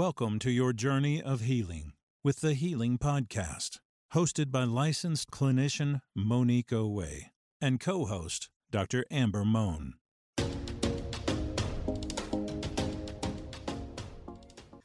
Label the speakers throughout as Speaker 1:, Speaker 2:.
Speaker 1: Welcome to your journey of healing with the Healing Podcast, hosted by licensed clinician Monique Owe and co host Dr. Amber Mohn.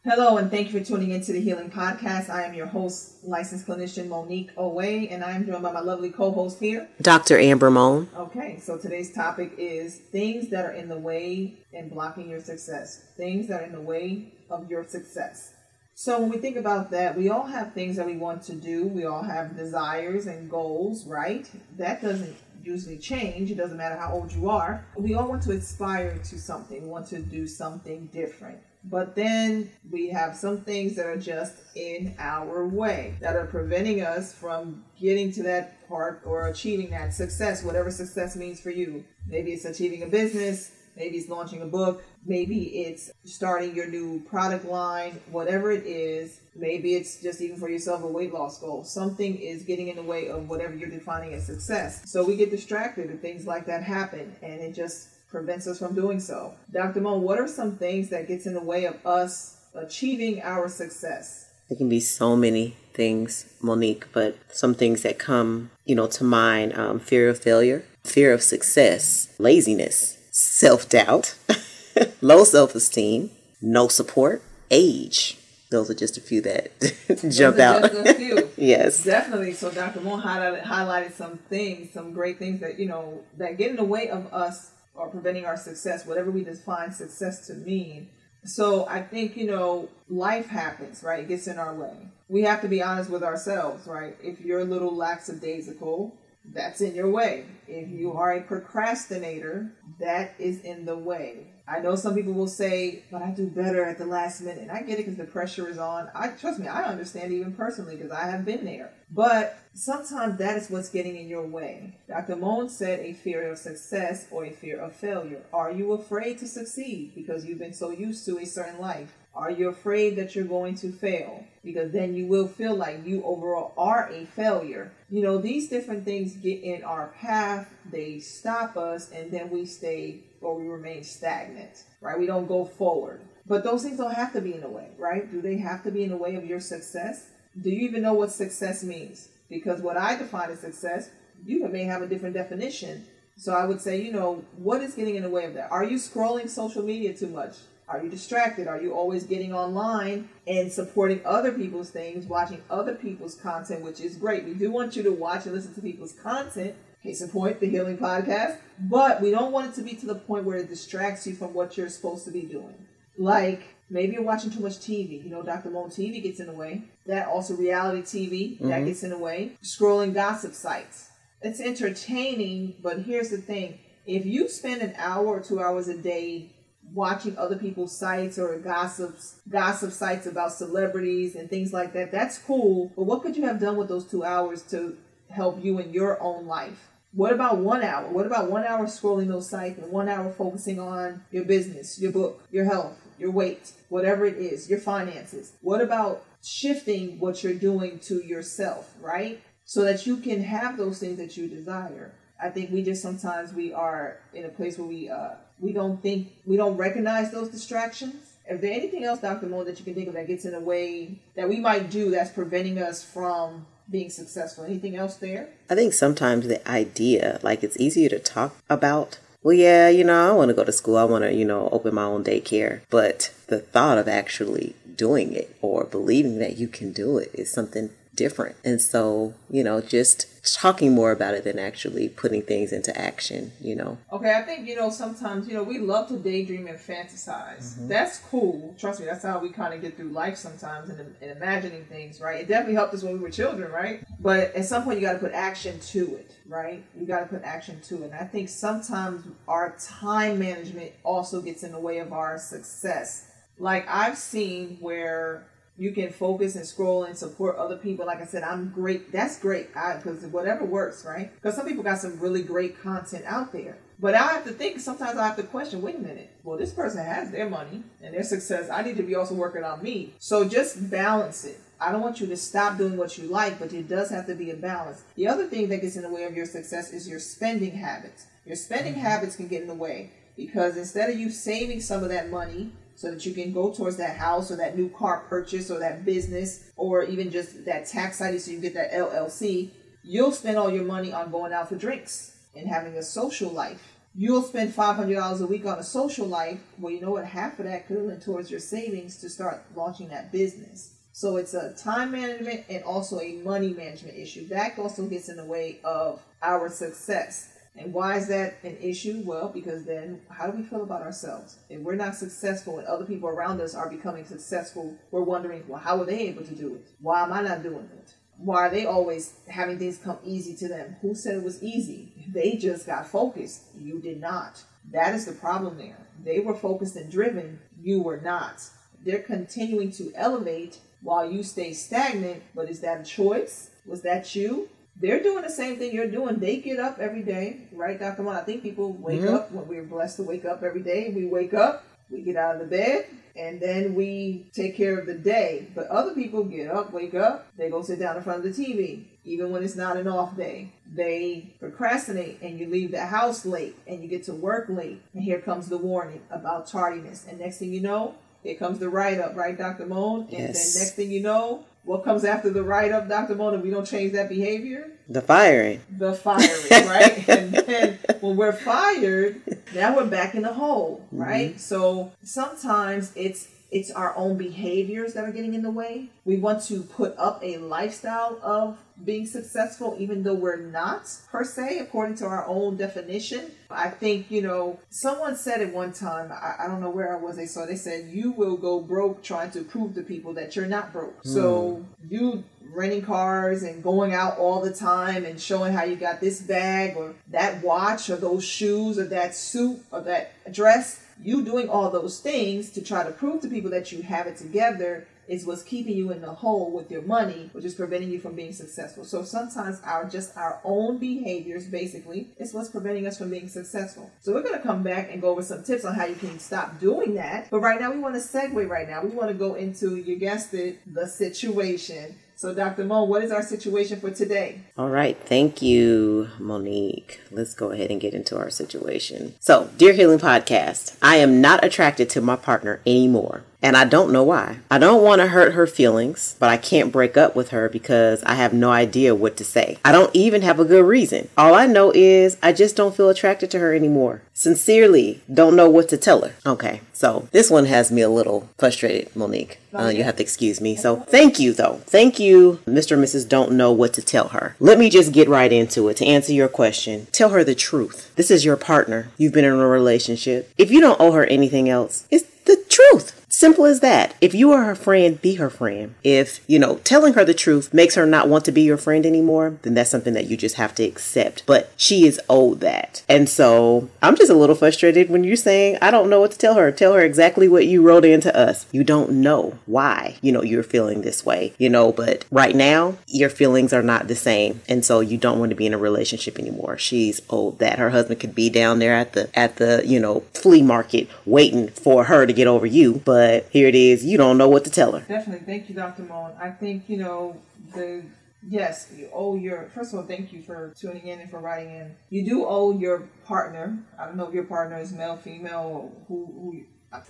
Speaker 2: Hello, and thank you for tuning into the Healing Podcast. I am your host, licensed clinician Monique Owe, and I am joined by my lovely co host here,
Speaker 3: Dr. Amber Mohn.
Speaker 2: Okay, so today's topic is things that are in the way and blocking your success. Things that are in the way of your success. So when we think about that, we all have things that we want to do. We all have desires and goals, right? That doesn't usually change. It doesn't matter how old you are. We all want to aspire to something, we want to do something different. But then we have some things that are just in our way that are preventing us from getting to that part or achieving that success, whatever success means for you. Maybe it's achieving a business, maybe it's launching a book, maybe it's starting your new product line, whatever it is. Maybe it's just even for yourself a weight loss goal. Something is getting in the way of whatever you're defining as success. So we get distracted and things like that happen and it just prevents us from doing so. Dr. Mo, what are some things that gets in the way of us achieving our success?
Speaker 3: There can be so many things, Monique, but some things that come, you know, to mind: um, fear of failure, fear of success, laziness, self-doubt, low self-esteem, no support, age. Those are just a few that jump out. yes,
Speaker 2: definitely. So Dr. Mo highlighted, highlighted some things, some great things that you know that get in the way of us or preventing our success, whatever we define success to mean. So I think, you know, life happens, right? It gets in our way. We have to be honest with ourselves, right? If you're a little lackadaisical, that's in your way. If you are a procrastinator, that is in the way. I know some people will say, but I do better at the last minute. And I get it because the pressure is on. I trust me, I understand even personally because I have been there. But sometimes that is what's getting in your way. Dr. Mohn said a fear of success or a fear of failure. Are you afraid to succeed because you've been so used to a certain life? Are you afraid that you're going to fail? Because then you will feel like you overall are a failure. You know, these different things get in our path, they stop us, and then we stay or we remain stagnant, right? We don't go forward. But those things don't have to be in the way, right? Do they have to be in the way of your success? Do you even know what success means? Because what I define as success, you may have a different definition. So I would say, you know, what is getting in the way of that? Are you scrolling social media too much? Are you distracted? Are you always getting online and supporting other people's things, watching other people's content, which is great. We do want you to watch and listen to people's content. Case in point, the Healing Podcast. But we don't want it to be to the point where it distracts you from what you're supposed to be doing. Like maybe you're watching too much TV. You know, Dr. Mohn TV gets in the way. That also reality TV, mm-hmm. that gets in the way. Scrolling gossip sites. It's entertaining, but here's the thing. If you spend an hour or two hours a day watching other people's sites or gossips gossip sites about celebrities and things like that that's cool. But what could you have done with those two hours to help you in your own life? What about one hour? What about one hour scrolling those sites and one hour focusing on your business your book your health your weight whatever it is your finances? What about shifting what you're doing to yourself right? So that you can have those things that you desire. I think we just sometimes we are in a place where we uh, we don't think we don't recognize those distractions. Is there anything else, Dr. Moore, that you can think of that gets in the way that we might do that's preventing us from being successful? Anything else there?
Speaker 3: I think sometimes the idea, like it's easier to talk about. Well, yeah, you know, I want to go to school. I want to, you know, open my own daycare. But the thought of actually doing it or believing that you can do it is something different. And so, you know, just talking more about it than actually putting things into action, you know.
Speaker 2: Okay, I think, you know, sometimes, you know, we love to daydream and fantasize. Mm-hmm. That's cool. Trust me, that's how we kind of get through life sometimes and, and imagining things, right? It definitely helped us when we were children, right? But at some point, you got to put action to it, right? You got to put action to it. And I think sometimes our time management also gets in the way of our success. Like I've seen where you can focus and scroll and support other people. Like I said, I'm great. That's great because whatever works, right? Because some people got some really great content out there. But I have to think, sometimes I have to question, wait a minute. Well, this person has their money and their success. I need to be also working on me. So just balance it. I don't want you to stop doing what you like, but it does have to be a balance. The other thing that gets in the way of your success is your spending habits. Your spending mm-hmm. habits can get in the way because instead of you saving some of that money so that you can go towards that house or that new car purchase or that business or even just that tax ID so you get that LLC, you'll spend all your money on going out for drinks and having a social life. You'll spend $500 a week on a social life. Well, you know what? Half of that could have went towards your savings to start launching that business. So it's a time management and also a money management issue. That also gets in the way of our success. And why is that an issue? Well, because then how do we feel about ourselves? If we're not successful and other people around us are becoming successful, we're wondering, well, how are they able to do it? Why am I not doing it? Why are they always having things come easy to them? Who said it was easy? They just got focused. You did not. That is the problem there. They were focused and driven. You were not. They're continuing to elevate while you stay stagnant, but is that a choice? Was that you? They're doing the same thing you're doing. They get up every day, right, Dr. Mohn? I think people wake mm-hmm. up when we're blessed to wake up every day. We wake up, we get out of the bed, and then we take care of the day. But other people get up, wake up, they go sit down in front of the TV, even when it's not an off day. They procrastinate and you leave the house late and you get to work late. And here comes the warning about tardiness. And next thing you know, here comes the write up, right, Dr. Mohn? And yes. then next thing you know, what comes after the write up, Dr. Mona, we don't change that behavior?
Speaker 3: The firing.
Speaker 2: The firing, right? and then when we're fired, now we're back in the hole, right? Mm-hmm. So sometimes it's it's our own behaviors that are getting in the way. We want to put up a lifestyle of being successful, even though we're not per se, according to our own definition. I think, you know, someone said it one time, I, I don't know where I was, they saw, they said, you will go broke trying to prove to people that you're not broke. Mm. So you renting cars and going out all the time and showing how you got this bag or that watch or those shoes or that suit or that dress you doing all those things to try to prove to people that you have it together is what's keeping you in the hole with your money, which is preventing you from being successful. So sometimes our just our own behaviors basically is what's preventing us from being successful. So we're gonna come back and go over some tips on how you can stop doing that. But right now we want to segue right now. We want to go into you guessed it, the situation. So, Dr. Mo, what is our situation for today?
Speaker 3: All right. Thank you, Monique. Let's go ahead and get into our situation. So, Dear Healing Podcast, I am not attracted to my partner anymore and I don't know why. I don't want to hurt her feelings, but I can't break up with her because I have no idea what to say. I don't even have a good reason. All I know is I just don't feel attracted to her anymore. Sincerely, don't know what to tell her. Okay, so this one has me a little frustrated, Monique. Uh, you have to excuse me. So thank you, though. Thank you, Mr. and Mrs. Don't Know What to Tell Her. Let me just get right into it. To answer your question, tell her the truth. This is your partner. You've been in a relationship. If you don't owe her anything else, it's the truth. Simple as that. If you are her friend, be her friend. If, you know, telling her the truth makes her not want to be your friend anymore, then that's something that you just have to accept. But she is owed that. And so I'm just a little frustrated when you're saying, I don't know what to tell her. Tell her exactly what you wrote into us. You don't know why, you know, you're feeling this way, you know, but right now your feelings are not the same. And so you don't want to be in a relationship anymore. She's owed that. Her husband could be down there at the, at the, you know, flea market waiting for her to get over you. But but here it is. You don't know what to tell her.
Speaker 2: Definitely. Thank you, Dr. Mohn. I think, you know, the yes, you owe your first of all, thank you for tuning in and for writing in. You do owe your partner. I don't know if your partner is male, female, who who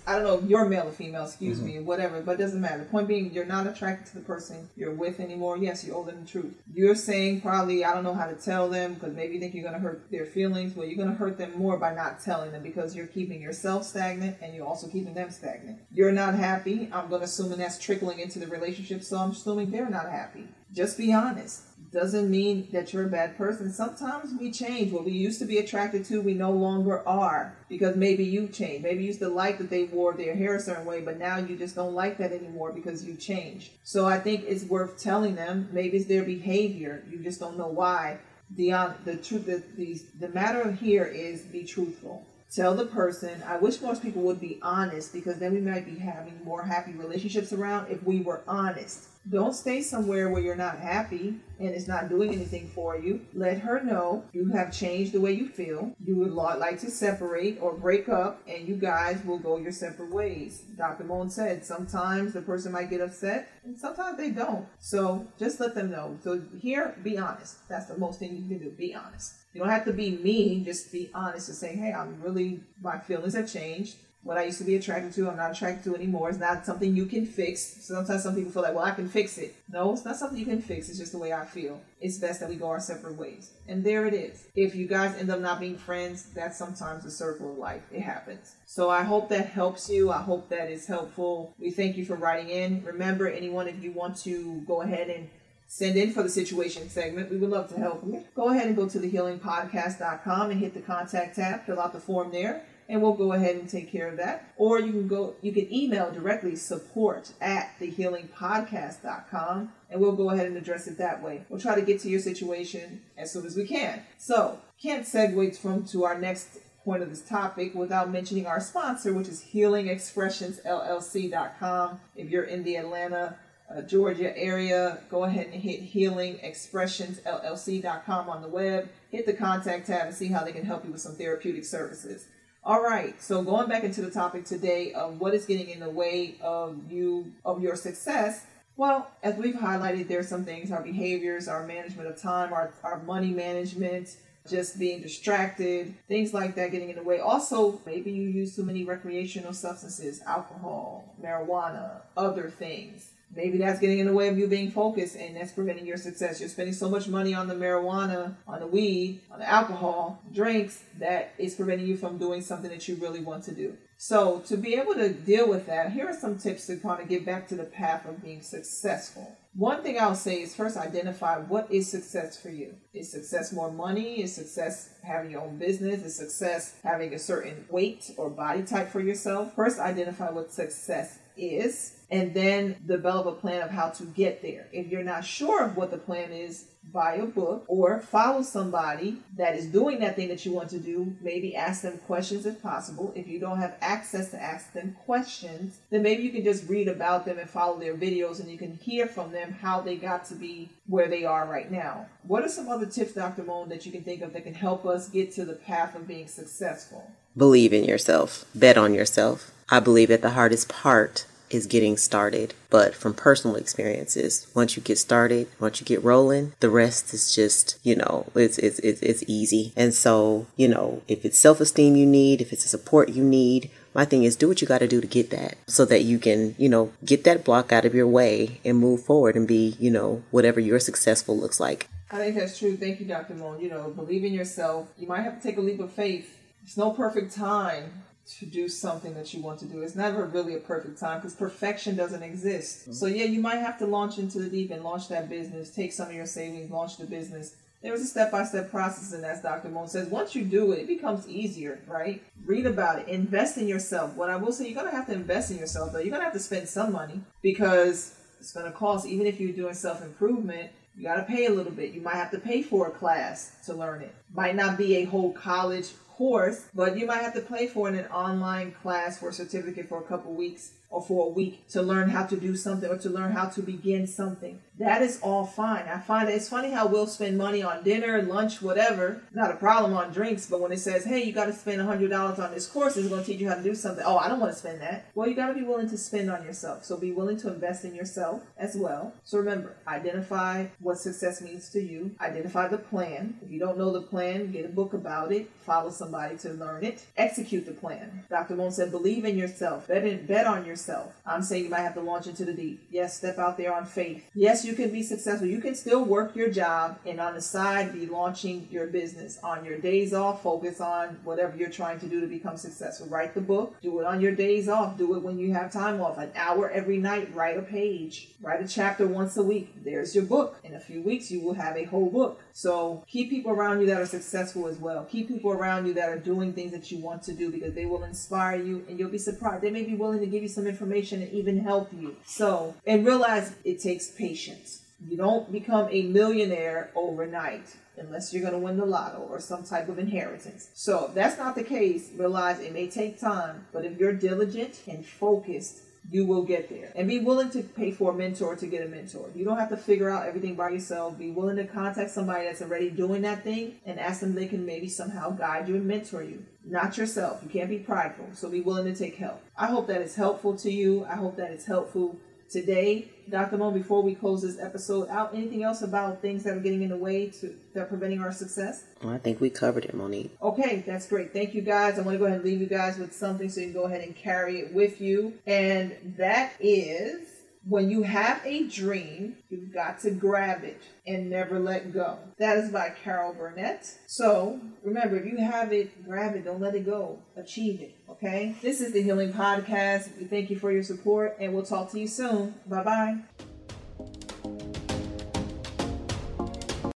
Speaker 2: I don't know if you're male or female, excuse mm-hmm. me, whatever, but it doesn't matter. The point being, you're not attracted to the person you're with anymore. Yes, you owe them the truth. You're saying probably, I don't know how to tell them because maybe you think you're going to hurt their feelings. Well, you're going to hurt them more by not telling them because you're keeping yourself stagnant and you're also keeping them stagnant. You're not happy. I'm going to assume that's trickling into the relationship, so I'm assuming they're not happy. Just be honest doesn't mean that you're a bad person. Sometimes we change. What we used to be attracted to, we no longer are because maybe you changed. Maybe you used to like that they wore their hair a certain way, but now you just don't like that anymore because you changed. So I think it's worth telling them. Maybe it's their behavior. You just don't know why. The uh, the truth the, the the matter here is be truthful. Tell the person. I wish most people would be honest because then we might be having more happy relationships around if we were honest don't stay somewhere where you're not happy and it's not doing anything for you. Let her know you have changed the way you feel. You would like to separate or break up, and you guys will go your separate ways. Dr. Mohn said sometimes the person might get upset, and sometimes they don't. So just let them know. So here, be honest. That's the most thing you can do. Be honest. You don't have to be mean. Just be honest and say, "Hey, I'm really my feelings have changed." what I used to be attracted to, I'm not attracted to anymore. It's not something you can fix. Sometimes some people feel like, well, I can fix it. No, it's not something you can fix. It's just the way I feel. It's best that we go our separate ways. And there it is. If you guys end up not being friends, that's sometimes the circle of life. It happens. So I hope that helps you. I hope that is helpful. We thank you for writing in. Remember, anyone, if you want to go ahead and send in for the situation segment. We would love to help you. Go ahead and go to thehealingpodcast.com and hit the contact tab, fill out the form there and we'll go ahead and take care of that. Or you can go, you can email directly support at thehealingpodcast.com and we'll go ahead and address it that way. We'll try to get to your situation as soon as we can. So, can't segue from to our next point of this topic without mentioning our sponsor, which is healingexpressionsllc.com. If you're in the Atlanta, uh, Georgia area, go ahead and hit healingexpressionsllc.com on the web. Hit the contact tab and see how they can help you with some therapeutic services. All right, so going back into the topic today of what is getting in the way of you of your success. Well, as we've highlighted, there's some things, our behaviors, our management of time, our, our money management, just being distracted, things like that getting in the way. Also, maybe you use too many recreational substances, alcohol, marijuana, other things. Maybe that's getting in the way of you being focused and that's preventing your success. You're spending so much money on the marijuana, on the weed, on the alcohol, drinks, that is preventing you from doing something that you really want to do. So, to be able to deal with that, here are some tips to kind of get back to the path of being successful. One thing I'll say is first identify what is success for you. Is success more money? Is success having your own business? Is success having a certain weight or body type for yourself? First, identify what success is and then develop a plan of how to get there. If you're not sure of what the plan is, buy a book or follow somebody that is doing that thing that you want to do. Maybe ask them questions if possible. If you don't have access to ask them questions, then maybe you can just read about them and follow their videos and you can hear from them how they got to be where they are right now. What are some other tips, Dr. Mohn, that you can think of that can help us get to the path of being successful?
Speaker 3: Believe in yourself, bet on yourself. I believe that the hardest part is getting started. But from personal experiences, once you get started, once you get rolling, the rest is just, you know, it's, it's, it's, it's easy. And so, you know, if it's self esteem you need, if it's a support you need, my thing is do what you got to do to get that so that you can, you know, get that block out of your way and move forward and be, you know, whatever your successful looks like.
Speaker 2: I think that's true. Thank you, Dr. Mohn. You know, believe in yourself. You might have to take a leap of faith. It's no perfect time to do something that you want to do. It's never really a perfect time because perfection doesn't exist. Mm-hmm. So yeah, you might have to launch into the deep and launch that business, take some of your savings, launch the business. There's a step-by-step process, and as Dr. Mohn says, once you do it, it becomes easier, right? Read about it, invest in yourself. What I will say, you're gonna have to invest in yourself, though. You're gonna have to spend some money because it's gonna cost. Even if you're doing self-improvement, you got to pay a little bit. You might have to pay for a class to learn it. Might not be a whole college course, but you might have to pay for an online class for a certificate for a couple weeks or for a week to learn how to do something or to learn how to begin something. That is all fine. I find it's funny how we'll spend money on dinner, lunch, whatever. Not a problem on drinks, but when it says, hey, you got to spend $100 on this course, it's going to teach you how to do something. Oh, I don't want to spend that. Well, you got to be willing to spend on yourself. So be willing to invest in yourself as well. So remember, identify what success means to you, identify the plan. If you don't know the plan, get a book about it, follow somebody to learn it, execute the plan. Dr. Mohn said, believe in yourself, bet, in, bet on yourself. I'm saying you might have to launch into the deep. Yes, step out there on faith. Yes, you can be successful. You can still work your job and on the side be launching your business. On your days off, focus on whatever you're trying to do to become successful. Write the book, do it on your days off, do it when you have time off. An hour every night, write a page, write a chapter once a week. There's your book. In a few weeks, you will have a whole book. So keep people around you that are successful as well. Keep people around you that are doing things that you want to do because they will inspire you and you'll be surprised. They may be willing to give you some information and even help you. So, and realize it takes patience. You don't become a millionaire overnight unless you're going to win the lotto or some type of inheritance. So if that's not the case, realize it may take time, but if you're diligent and focused, you will get there. And be willing to pay for a mentor to get a mentor. You don't have to figure out everything by yourself. Be willing to contact somebody that's already doing that thing and ask them they can maybe somehow guide you and mentor you. Not yourself. You can't be prideful. So be willing to take help. I hope that is helpful to you. I hope that it's helpful today. Dr. Mo, before we close this episode out, anything else about things that are getting in the way to that are preventing our success?
Speaker 3: Well, I think we covered it, Monique.
Speaker 2: Okay, that's great. Thank you guys. I want to go ahead and leave you guys with something so you can go ahead and carry it with you. And that is when you have a dream, you've got to grab it and never let go. That is by Carol Burnett. So remember, if you have it, grab it, don't let it go. Achieve it, okay? This is the Healing Podcast. We thank you for your support and we'll talk to you soon. Bye bye.